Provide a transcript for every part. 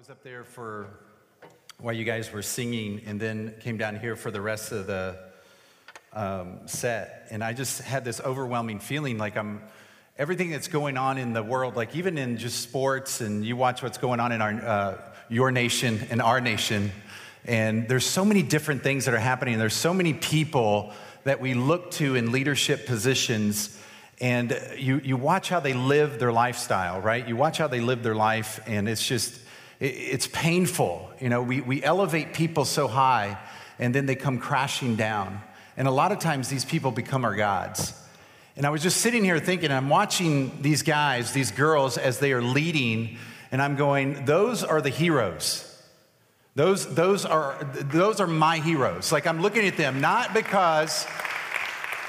was up there for while you guys were singing and then came down here for the rest of the um, set. And I just had this overwhelming feeling like I'm everything that's going on in the world, like even in just sports, and you watch what's going on in our, uh, your nation and our nation. And there's so many different things that are happening. There's so many people that we look to in leadership positions and you, you watch how they live their lifestyle, right? You watch how they live their life, and it's just, it's painful. You know, we, we elevate people so high and then they come crashing down. And a lot of times these people become our gods. And I was just sitting here thinking, I'm watching these guys, these girls, as they are leading, and I'm going, those are the heroes. Those, those, are, those are my heroes. Like I'm looking at them, not because,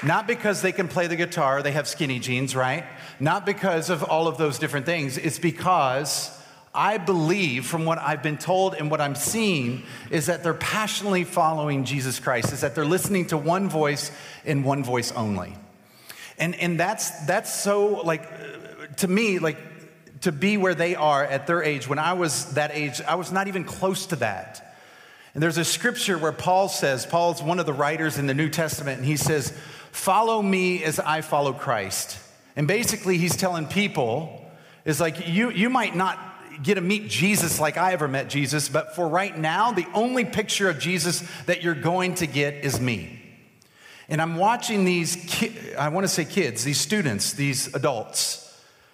not because they can play the guitar, they have skinny jeans, right? Not because of all of those different things. It's because I believe from what I've been told and what I'm seeing is that they're passionately following Jesus Christ, is that they're listening to one voice and one voice only. And, and that's, that's so, like, to me, like, to be where they are at their age. When I was that age, I was not even close to that. And there's a scripture where Paul says, Paul's one of the writers in the New Testament, and he says, Follow me as I follow Christ. And basically, he's telling people, is like, you, you might not get to meet Jesus like I ever met Jesus, but for right now, the only picture of Jesus that you're going to get is me. And I'm watching these, ki- I want to say kids, these students, these adults,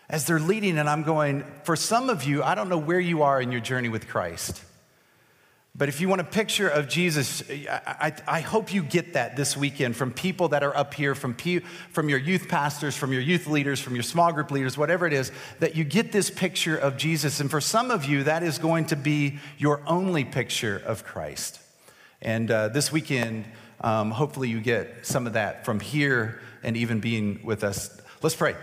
as they're leading, and I'm going, for some of you, I don't know where you are in your journey with Christ. But if you want a picture of Jesus, I, I, I, hope you get that this weekend from people that are up here, from, pe- from your youth pastors, from your youth leaders, from your small group leaders, whatever it is, that you get this picture of Jesus. And for some of you, that is going to be your only picture of Christ. And uh, this weekend, um, hopefully, you get some of that from here and even being with us. Let's pray.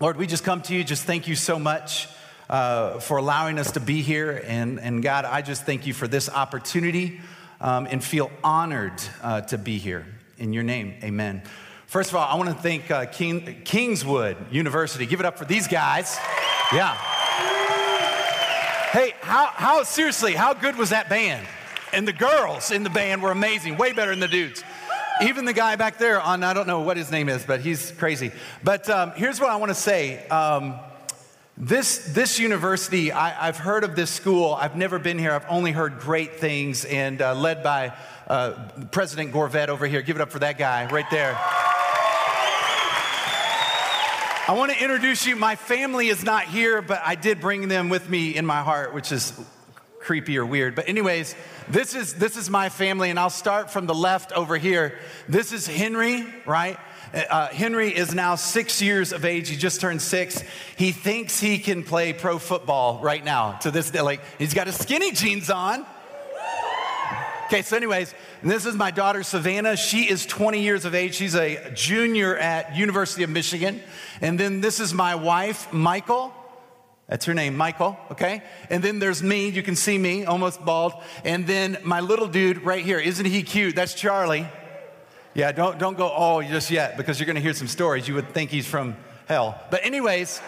Lord, we just come to you, just thank you so much uh, for allowing us to be here. And, and God, I just thank you for this opportunity um, and feel honored uh, to be here. In your name, amen. First of all, I want to thank uh, King, Kingswood University. Give it up for these guys. Yeah. Hey, how, how seriously, how good was that band? And the girls in the band were amazing, way better than the dudes. Even the guy back there on, I don't know what his name is, but he's crazy. But um, here's what I want to say. Um, this, this university, I, have heard of this school. I've never been here. I've only heard great things, and uh, led by uh, President Gorvet over here. Give it up for that guy right there. I want to introduce you. My family is not here, but I did bring them with me in my heart, which is creepy or weird. But, anyways, this is, this is my family, and I'll start from the left over here. This is Henry, right? Uh, Henry is now six years of age. He just turned six. He thinks he can play pro football right now to this day. Like, he's got his skinny jeans on. Okay, so, anyways, this is my daughter Savannah. She is 20 years of age. She's a junior at University of Michigan. And then this is my wife, Michael. That's her name, Michael, okay? And then there's me, you can see me, almost bald. And then my little dude right here, isn't he cute? That's Charlie. Yeah, don't, don't go, oh, just yet, because you're going to hear some stories. You would think he's from hell. But, anyways,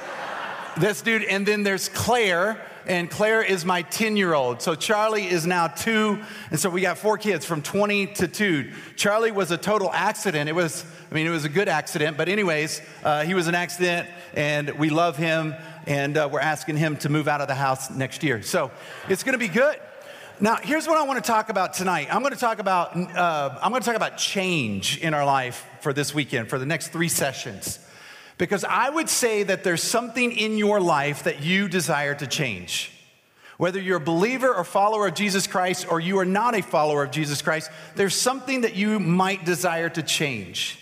this dude, and then there's Claire, and Claire is my 10 year old. So Charlie is now two, and so we got four kids from 20 to two. Charlie was a total accident. It was, I mean, it was a good accident, but, anyways, uh, he was an accident, and we love him, and uh, we're asking him to move out of the house next year. So it's going to be good. Now, here's what I want to talk about tonight. I'm going to talk about uh, I'm going to talk about change in our life for this weekend, for the next three sessions, because I would say that there's something in your life that you desire to change. Whether you're a believer or follower of Jesus Christ, or you are not a follower of Jesus Christ, there's something that you might desire to change.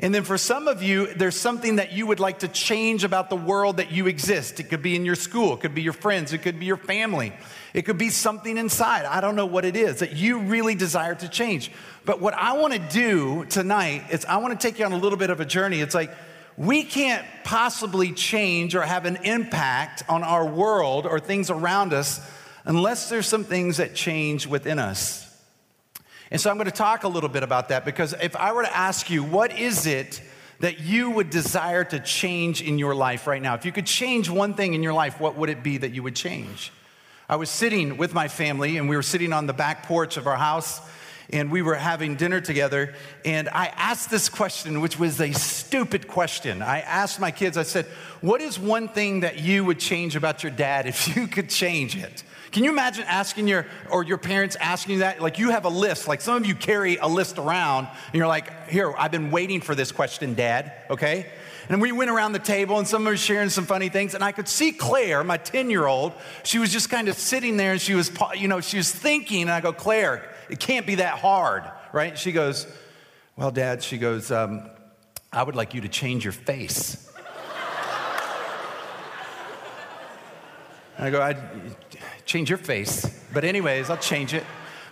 And then for some of you, there's something that you would like to change about the world that you exist. It could be in your school, it could be your friends, it could be your family, it could be something inside. I don't know what it is that you really desire to change. But what I want to do tonight is I want to take you on a little bit of a journey. It's like we can't possibly change or have an impact on our world or things around us unless there's some things that change within us. And so I'm going to talk a little bit about that because if I were to ask you, what is it that you would desire to change in your life right now? If you could change one thing in your life, what would it be that you would change? I was sitting with my family, and we were sitting on the back porch of our house, and we were having dinner together. And I asked this question, which was a stupid question. I asked my kids, I said, What is one thing that you would change about your dad if you could change it? Can you imagine asking your or your parents asking you that? Like you have a list, like some of you carry a list around, and you're like, here, I've been waiting for this question, Dad, okay? And we went around the table and someone was sharing some funny things. And I could see Claire, my 10 year old, she was just kind of sitting there and she was, you know, she was thinking. And I go, Claire, it can't be that hard, right? She goes, Well, Dad, she goes, um, I would like you to change your face. I go, I'd change your face. But, anyways, I'll change it.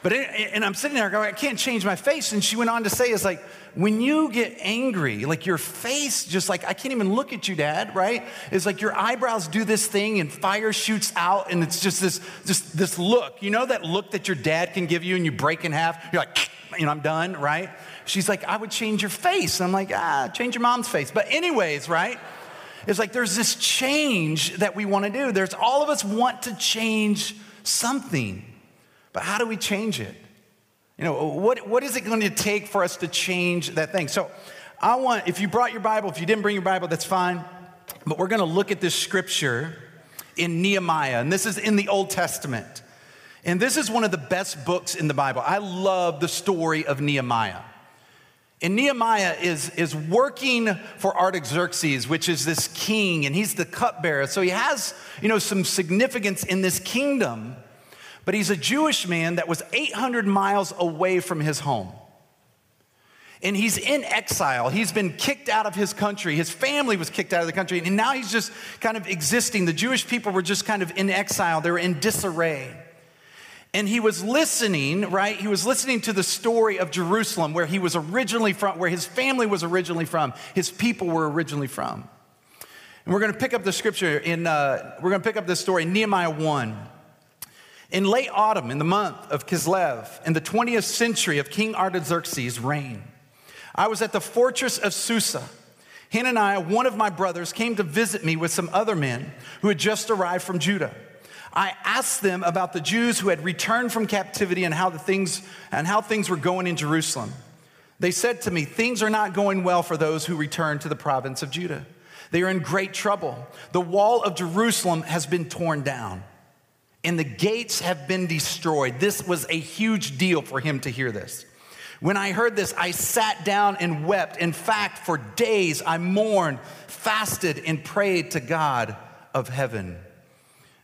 But, and I'm sitting there going, I can't change my face. And she went on to say, It's like, when you get angry, like your face just like, I can't even look at you, dad, right? It's like your eyebrows do this thing and fire shoots out and it's just this, just this look. You know that look that your dad can give you and you break in half? You're like, you know, I'm done, right? She's like, I would change your face. I'm like, ah, change your mom's face. But, anyways, right? It's like there's this change that we want to do. There's all of us want to change something. But how do we change it? You know, what, what is it going to take for us to change that thing? So, I want, if you brought your Bible, if you didn't bring your Bible, that's fine. But we're going to look at this scripture in Nehemiah, and this is in the Old Testament. And this is one of the best books in the Bible. I love the story of Nehemiah. And Nehemiah is, is working for Artaxerxes, which is this king, and he's the cupbearer. So he has, you know, some significance in this kingdom. But he's a Jewish man that was 800 miles away from his home. And he's in exile. He's been kicked out of his country. His family was kicked out of the country. And now he's just kind of existing. The Jewish people were just kind of in exile, they were in disarray. And he was listening, right? He was listening to the story of Jerusalem, where he was originally from, where his family was originally from, his people were originally from. And we're going to pick up the scripture in, uh, we're going to pick up this story in Nehemiah 1. In late autumn, in the month of Kislev, in the 20th century of King Artaxerxes' reign, I was at the fortress of Susa. Hananiah, one of my brothers, came to visit me with some other men who had just arrived from Judah. I asked them about the Jews who had returned from captivity and how the things and how things were going in Jerusalem. They said to me, "Things are not going well for those who return to the province of Judah. They are in great trouble. The wall of Jerusalem has been torn down." and the gates have been destroyed. This was a huge deal for him to hear this. When I heard this, I sat down and wept. In fact, for days I mourned, fasted, and prayed to God of heaven.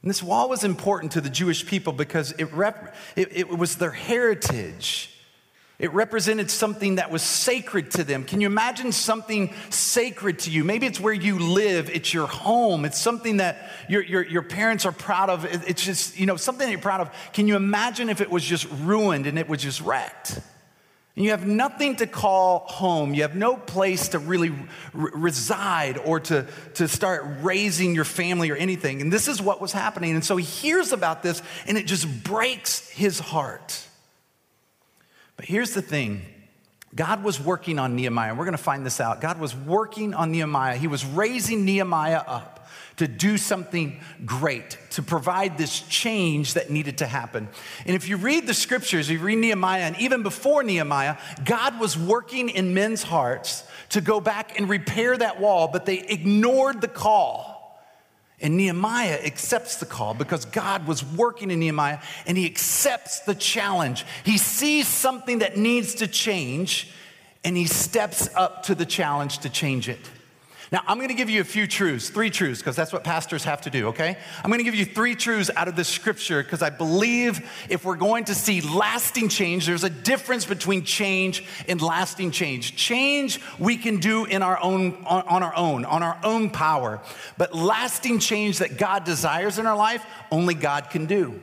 And this wall was important to the Jewish people because it, rep- it, it was their heritage. It represented something that was sacred to them. Can you imagine something sacred to you? Maybe it's where you live, it's your home, it's something that your, your, your parents are proud of. It's just, you know, something that you're proud of. Can you imagine if it was just ruined and it was just wrecked? And you have nothing to call home. You have no place to really r- reside or to, to start raising your family or anything. And this is what was happening. And so he hears about this and it just breaks his heart. But here's the thing God was working on Nehemiah. We're going to find this out. God was working on Nehemiah. He was raising Nehemiah up to do something great, to provide this change that needed to happen. And if you read the scriptures, you read Nehemiah, and even before Nehemiah, God was working in men's hearts to go back and repair that wall, but they ignored the call. And Nehemiah accepts the call because God was working in Nehemiah and he accepts the challenge. He sees something that needs to change and he steps up to the challenge to change it. Now, I'm going to give you a few truths, three truths, because that's what pastors have to do, okay? I'm going to give you three truths out of the scripture because I believe if we're going to see lasting change, there's a difference between change and lasting change. Change we can do in our own, on, on our own, on our own power. But lasting change that God desires in our life, only God can do.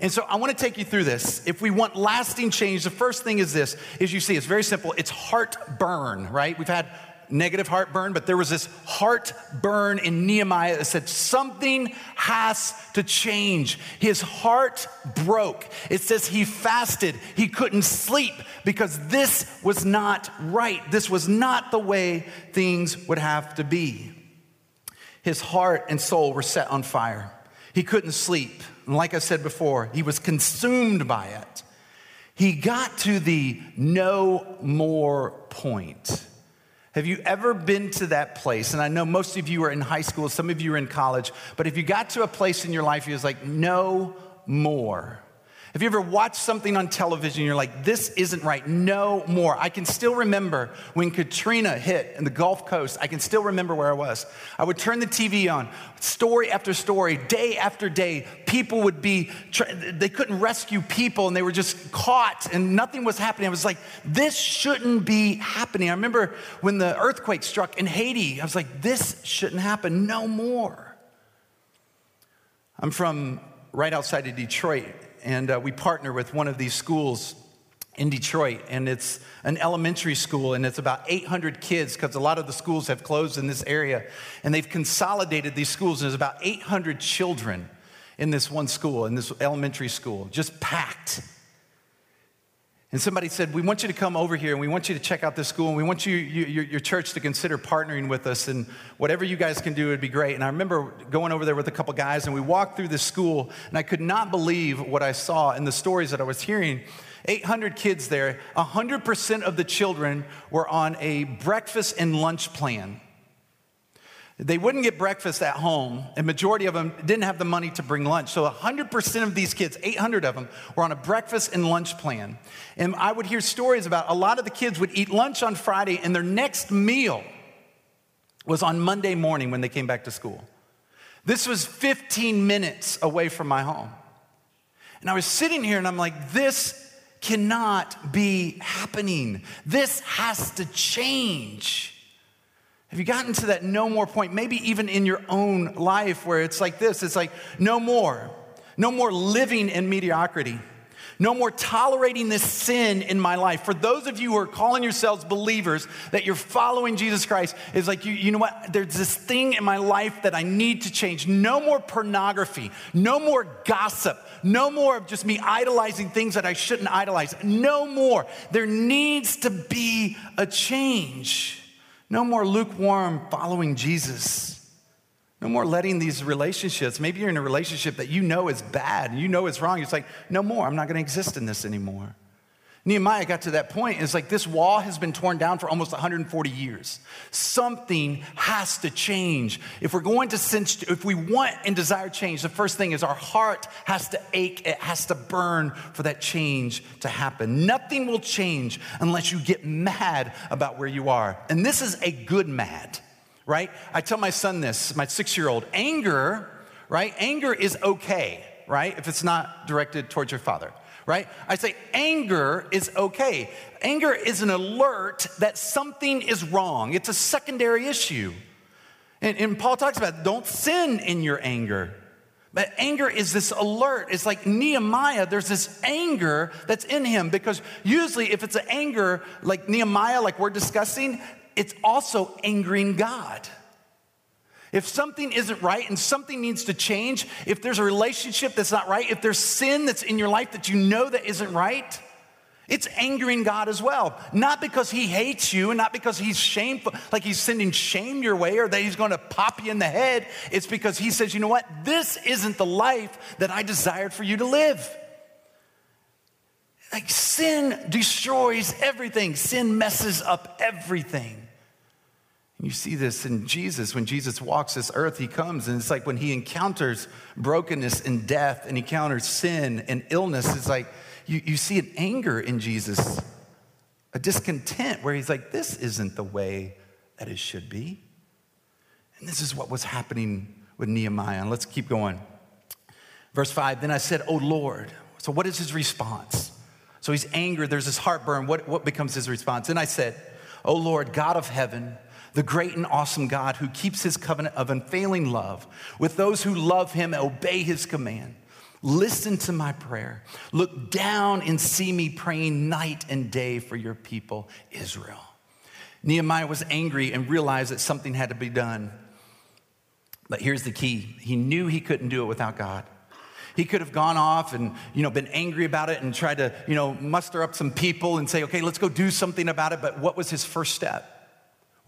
And so I want to take you through this. If we want lasting change, the first thing is this, is you see, it's very simple. It's heartburn, right? We've had negative heartburn, but there was this heartburn in Nehemiah that said something has to change. His heart broke. It says he fasted, he couldn't sleep because this was not right. This was not the way things would have to be. His heart and soul were set on fire. He couldn't sleep. And like I said before, he was consumed by it. He got to the no more point. Have you ever been to that place? And I know most of you are in high school, some of you are in college, but if you got to a place in your life, you was like, no more. Have you ever watched something on television and you're like, this isn't right, no more? I can still remember when Katrina hit in the Gulf Coast, I can still remember where I was. I would turn the TV on, story after story, day after day. People would be, they couldn't rescue people and they were just caught and nothing was happening. I was like, this shouldn't be happening. I remember when the earthquake struck in Haiti, I was like, this shouldn't happen, no more. I'm from right outside of Detroit and uh, we partner with one of these schools in Detroit, and it's an elementary school, and it's about 800 kids because a lot of the schools have closed in this area, and they've consolidated these schools. And there's about 800 children in this one school, in this elementary school, just packed. And somebody said, We want you to come over here and we want you to check out this school and we want you, you your, your, church to consider partnering with us and whatever you guys can do would be great. And I remember going over there with a couple guys and we walked through this school and I could not believe what I saw and the stories that I was hearing. 800 kids there, 100% of the children were on a breakfast and lunch plan. They wouldn't get breakfast at home, and majority of them didn't have the money to bring lunch. So 100% of these kids, 800 of them, were on a breakfast and lunch plan. And I would hear stories about a lot of the kids would eat lunch on Friday, and their next meal was on Monday morning when they came back to school. This was 15 minutes away from my home. And I was sitting here and I'm like, this cannot be happening. This has to change. Have you gotten to that no more point? Maybe even in your own life where it's like this it's like, no more. No more living in mediocrity. No more tolerating this sin in my life. For those of you who are calling yourselves believers that you're following Jesus Christ, is like, you, you know what? There's this thing in my life that I need to change. No more pornography. No more gossip. No more of just me idolizing things that I shouldn't idolize. No more. There needs to be a change. No more lukewarm following Jesus. No more letting these relationships, maybe you're in a relationship that you know is bad and you know is wrong. It's like, no more, I'm not going to exist in this anymore. Nehemiah got to that point. It's like this wall has been torn down for almost 140 years. Something has to change. If we're going to sense, if we want and desire change, the first thing is our heart has to ache, it has to burn for that change to happen. Nothing will change unless you get mad about where you are. And this is a good mad, right? I tell my son this, my six year old, anger, right? Anger is okay, right? If it's not directed towards your father right? I say anger is okay. Anger is an alert that something is wrong, it's a secondary issue. And, and Paul talks about don't sin in your anger. But anger is this alert. It's like Nehemiah, there's this anger that's in him because usually, if it's an anger like Nehemiah, like we're discussing, it's also angering God. If something isn't right and something needs to change, if there's a relationship that's not right, if there's sin that's in your life that you know that isn't right, it's angering God as well. Not because he hates you and not because he's shameful, like he's sending shame your way or that he's going to pop you in the head. It's because he says, you know what? This isn't the life that I desired for you to live. Like sin destroys everything, sin messes up everything. You see this in Jesus. When Jesus walks this earth, he comes, and it's like when he encounters brokenness and death and encounters sin and illness, it's like you, you see an anger in Jesus, a discontent where he's like, this isn't the way that it should be. And this is what was happening with Nehemiah. And let's keep going. Verse 5 Then I said, Oh Lord. So, what is his response? So, he's angry, there's this heartburn. What, what becomes his response? And I said, Oh Lord, God of heaven, the great and awesome God who keeps his covenant of unfailing love with those who love him and obey his command. Listen to my prayer. Look down and see me praying night and day for your people, Israel. Nehemiah was angry and realized that something had to be done. But here's the key he knew he couldn't do it without God. He could have gone off and, you know, been angry about it and tried to, you know, muster up some people and say, okay, let's go do something about it. But what was his first step?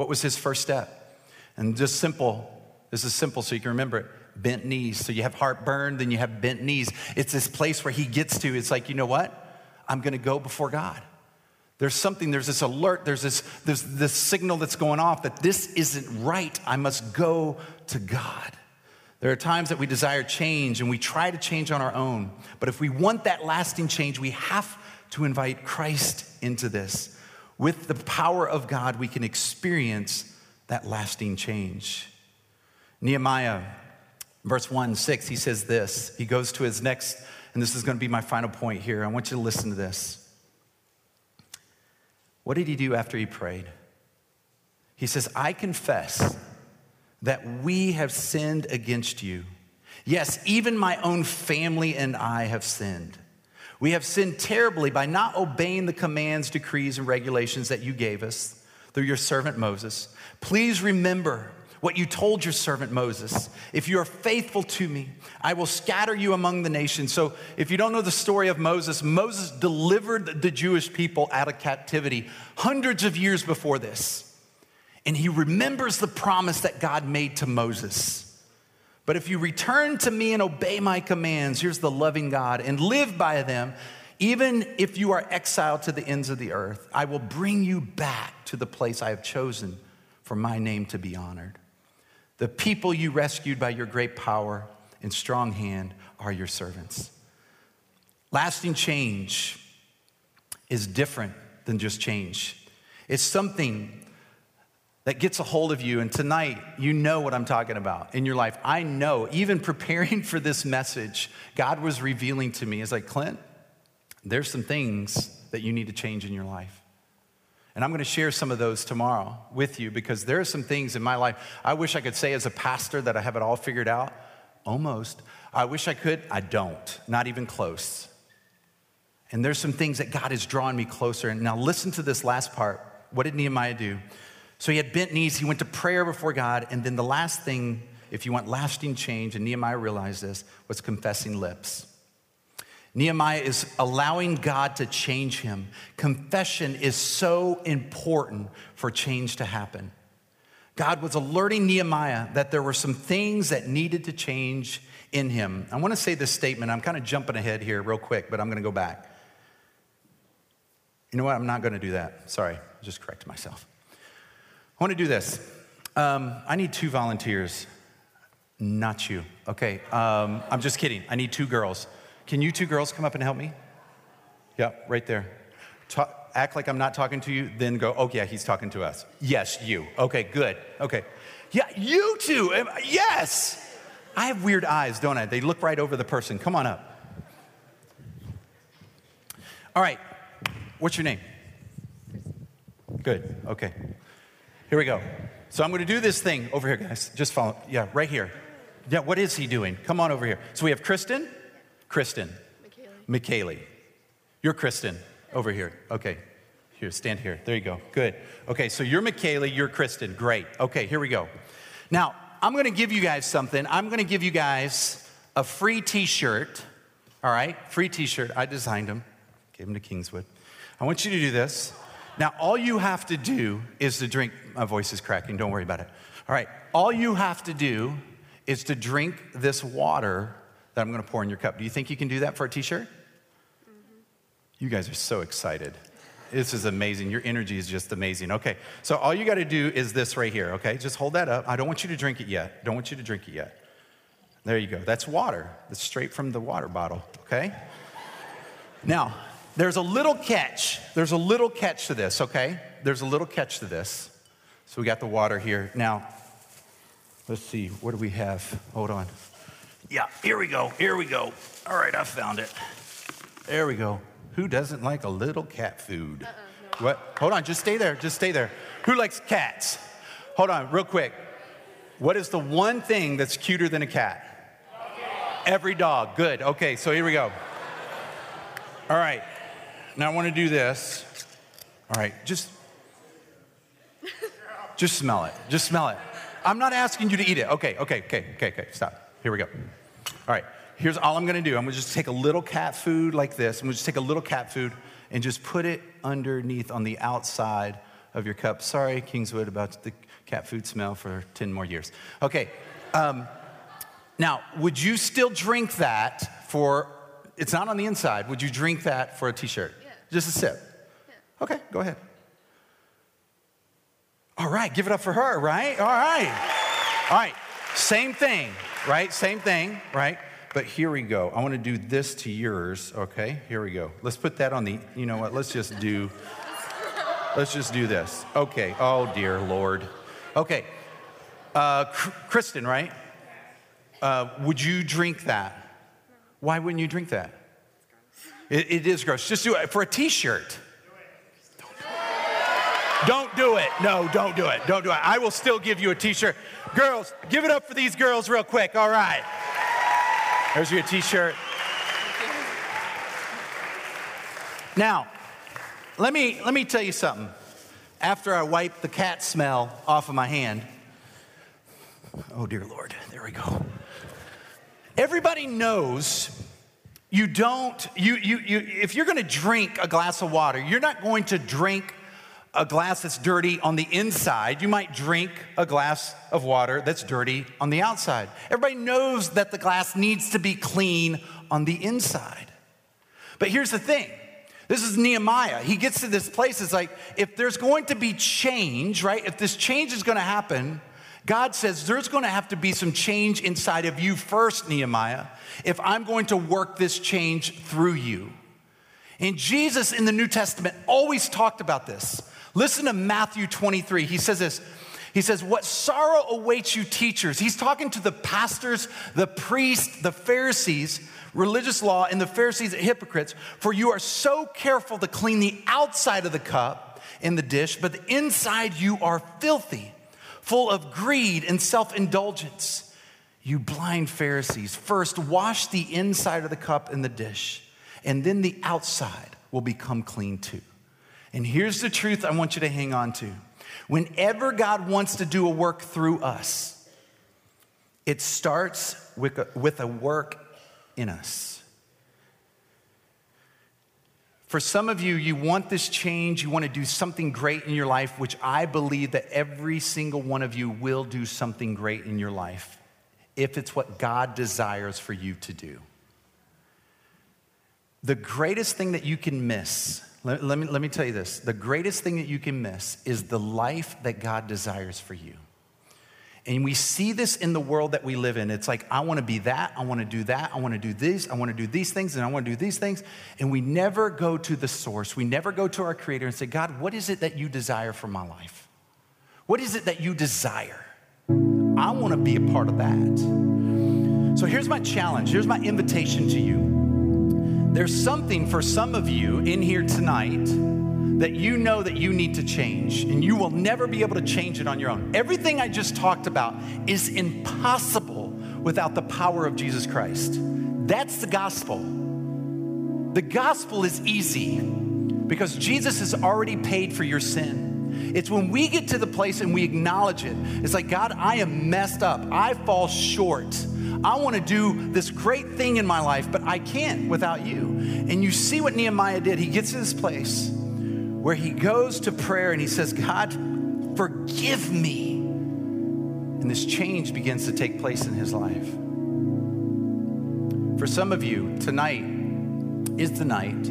What was his first step? And just simple, this is simple so you can remember it. bent knees. So you have heartburn, then you have bent knees. It's this place where he gets to. It's like, you know what? I'm going to go before God. There's something, there's this alert, there's this, there's this signal that's going off that this isn't right. I must go to God. There are times that we desire change and we try to change on our own. But if we want that lasting change, we have to invite Christ into this. With the power of God, we can experience that lasting change. Nehemiah, verse 1 6, he says this. He goes to his next, and this is going to be my final point here. I want you to listen to this. What did he do after he prayed? He says, I confess that we have sinned against you. Yes, even my own family and I have sinned. We have sinned terribly by not obeying the commands, decrees, and regulations that you gave us through your servant Moses. Please remember what you told your servant Moses. If you are faithful to me, I will scatter you among the nations. So, if you don't know the story of Moses, Moses delivered the Jewish people out of captivity hundreds of years before this. And he remembers the promise that God made to Moses. But if you return to me and obey my commands, here's the loving God, and live by them, even if you are exiled to the ends of the earth, I will bring you back to the place I have chosen for my name to be honored. The people you rescued by your great power and strong hand are your servants. Lasting change is different than just change. It's something that gets a hold of you. And tonight, you know what I'm talking about in your life. I know, even preparing for this message, God was revealing to me, as like, Clint, there's some things that you need to change in your life. And I'm going to share some of those tomorrow with you because there are some things in my life I wish I could say as a pastor that I have it all figured out. Almost. I wish I could. I don't. Not even close. And there's some things that God has drawn me closer. And now listen to this last part. What did Nehemiah do? So he had bent knees, he went to prayer before God. And then the last thing, if you want lasting change, and Nehemiah realized this, was confessing lips. Nehemiah is allowing God to change him. Confession is so important for change to happen. God was alerting Nehemiah that there were some things that needed to change in him. I want to say this statement. I'm kind of jumping ahead here real quick, but I'm going to go back. You know what? I'm not going to do that. Sorry, just corrected myself. I want to do this. Um, I need two volunteers, not you. Okay, um, I'm just kidding. I need two girls. Can you two girls come up and help me? Yeah, right there. Talk, act like I'm not talking to you, then go, oh, yeah, he's talking to us. Yes, you. Okay, good. Okay. Yeah, you two. Yes. I have weird eyes, don't I? They look right over the person. Come on up. All right. What's your name? Good. Okay. Here we go. So I'm going to do this thing over here, guys. Just follow. Yeah, right here. Yeah, what is he doing? Come on over here. So we have Kristen. Kristen. McKaylee. You're Kristen over here. Okay. Here, stand here. There you go. Good. Okay, so you're McKaylee, you're Kristen. Great. Okay, here we go. Now, I'm going to give you guys something. I'm going to give you guys a free t shirt. All right? Free t shirt. I designed them, gave them to Kingswood. I want you to do this. Now, all you have to do is to drink. My voice is cracking. Don't worry about it. All right. All you have to do is to drink this water that I'm going to pour in your cup. Do you think you can do that for a t shirt? Mm-hmm. You guys are so excited. This is amazing. Your energy is just amazing. Okay, so all you got to do is this right here, okay? Just hold that up. I don't want you to drink it yet. Don't want you to drink it yet. There you go. That's water. That's straight from the water bottle, okay? now, there's a little catch. There's a little catch to this, okay? There's a little catch to this. So we got the water here. Now, let's see. What do we have? Hold on. Yeah, here we go. Here we go. All right, I found it. There we go. Who doesn't like a little cat food? Uh-uh, no. What? Hold on, just stay there. Just stay there. Who likes cats? Hold on, real quick. What is the one thing that's cuter than a cat? Every dog. Good. Okay, so here we go. All right. Now I want to do this. All right, just just smell it. Just smell it. I'm not asking you to eat it. Okay, okay, okay, okay, okay. Stop. Here we go. All right, here's all I'm gonna do. I'm gonna just take a little cat food like this. I'm gonna just take a little cat food and just put it underneath on the outside of your cup. Sorry, Kingswood, about the cat food smell for 10 more years. Okay. Um, Now, would you still drink that for, it's not on the inside, would you drink that for a t shirt? Just a sip? Okay, go ahead. All right, give it up for her, right? All right. All right, same thing, right? Same thing, right? But here we go. I want to do this to yours, okay? Here we go. Let's put that on the, you know what? Let's just do, let's just do this. Okay. Oh, dear Lord. Okay. Uh, Kristen, right? Uh, would you drink that? Why wouldn't you drink that? It, it is gross. Just do it for a t shirt. Don't do it. No, don't do it. Don't do it. I will still give you a t shirt. Girls, give it up for these girls real quick. All right. There's your t shirt. Now, let me, let me tell you something. After I wipe the cat smell off of my hand, oh dear Lord, there we go. Everybody knows you don't, you, you, you, if you're gonna drink a glass of water, you're not going to drink a glass that's dirty on the inside. You might drink a glass of water that's dirty on the outside. Everybody knows that the glass needs to be clean on the inside. But here's the thing this is Nehemiah. He gets to this place, it's like, if there's going to be change, right? If this change is gonna happen, God says there's going to have to be some change inside of you first, Nehemiah, if I'm going to work this change through you. And Jesus in the New Testament always talked about this. Listen to Matthew 23. He says this. He says, What sorrow awaits you, teachers? He's talking to the pastors, the priests, the Pharisees, religious law, and the Pharisees, hypocrites, for you are so careful to clean the outside of the cup and the dish, but the inside you are filthy full of greed and self indulgence. You blind Pharisees, first wash the inside of the cup and the dish, and then the outside will become clean too. And here's the truth I want you to hang on to. Whenever God wants to do a work through us, it starts with a, with a work in us. For some of you, you want this change, you want to do something great in your life, which I believe that every single one of you will do something great in your life if it's what God desires for you to do. The greatest thing that you can miss, let, let, me, let me tell you this the greatest thing that you can miss is the life that God desires for you. And we see this in the world that we live in. It's like, I want to be that, I want to do that, I want to do this, I want to do these things, and I want to do these things. And we never go to the source. We never go to our Creator and say, God, what is it that you desire for my life? What is it that you desire? I want to be a part of that. So here's my challenge, here's my invitation to you. There's something for some of you in here tonight that you know that you need to change, and you will never be able to change it on your own. Everything I just talked about is impossible without the power of Jesus Christ. That's the gospel. The gospel is easy because Jesus has already paid for your sin. It's when we get to the place and we acknowledge it. It's like, God, I am messed up. I fall short. I want to do this great thing in my life, but I can't without you. And you see what Nehemiah did. He gets to this place where he goes to prayer and he says, God, forgive me. And this change begins to take place in his life. For some of you, tonight is the night.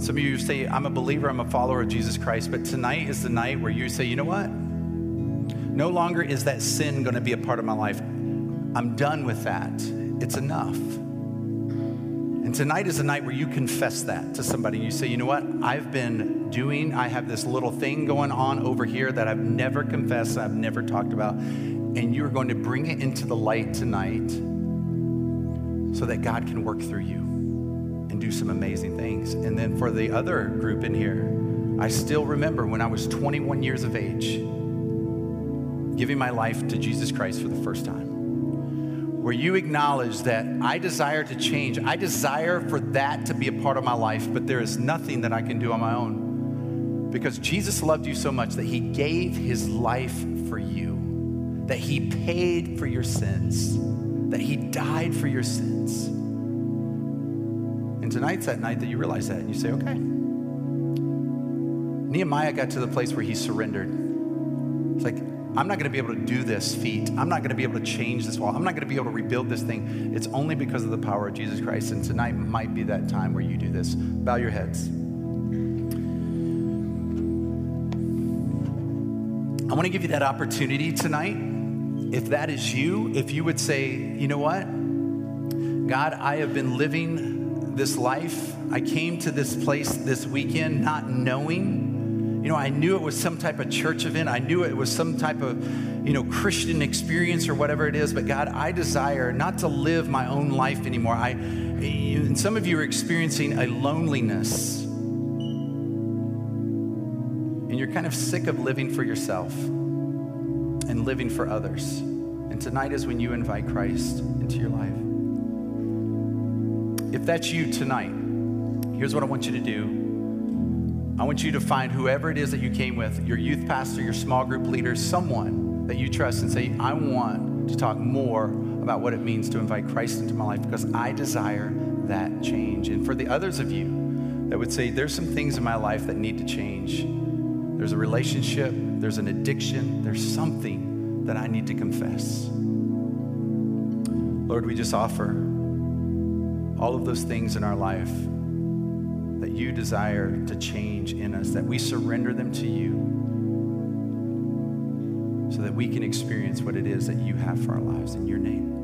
Some of you say, I'm a believer, I'm a follower of Jesus Christ, but tonight is the night where you say, you know what? No longer is that sin going to be a part of my life. I'm done with that. It's enough. And tonight is a night where you confess that to somebody. You say, you know what? I've been doing, I have this little thing going on over here that I've never confessed, I've never talked about. And you're going to bring it into the light tonight so that God can work through you and do some amazing things. And then for the other group in here, I still remember when I was 21 years of age, giving my life to Jesus Christ for the first time where you acknowledge that I desire to change. I desire for that to be a part of my life, but there is nothing that I can do on my own. Because Jesus loved you so much that he gave his life for you, that he paid for your sins, that he died for your sins. And tonight's that night that you realize that and you say, okay. Nehemiah got to the place where he surrendered. It's like, I'm not going to be able to do this feat. I'm not going to be able to change this wall. I'm not going to be able to rebuild this thing. It's only because of the power of Jesus Christ. And tonight might be that time where you do this. Bow your heads. I want to give you that opportunity tonight. If that is you, if you would say, you know what? God, I have been living this life. I came to this place this weekend not knowing you know, I knew it was some type of church event. I knew it was some type of, you know, Christian experience or whatever it is. But God, I desire not to live my own life anymore. I, and some of you are experiencing a loneliness. And you're kind of sick of living for yourself and living for others. And tonight is when you invite Christ into your life. If that's you tonight, here's what I want you to do. I want you to find whoever it is that you came with, your youth pastor, your small group leader, someone that you trust, and say, I want to talk more about what it means to invite Christ into my life because I desire that change. And for the others of you that would say, there's some things in my life that need to change. There's a relationship, there's an addiction, there's something that I need to confess. Lord, we just offer all of those things in our life that you desire to change in us, that we surrender them to you so that we can experience what it is that you have for our lives. In your name.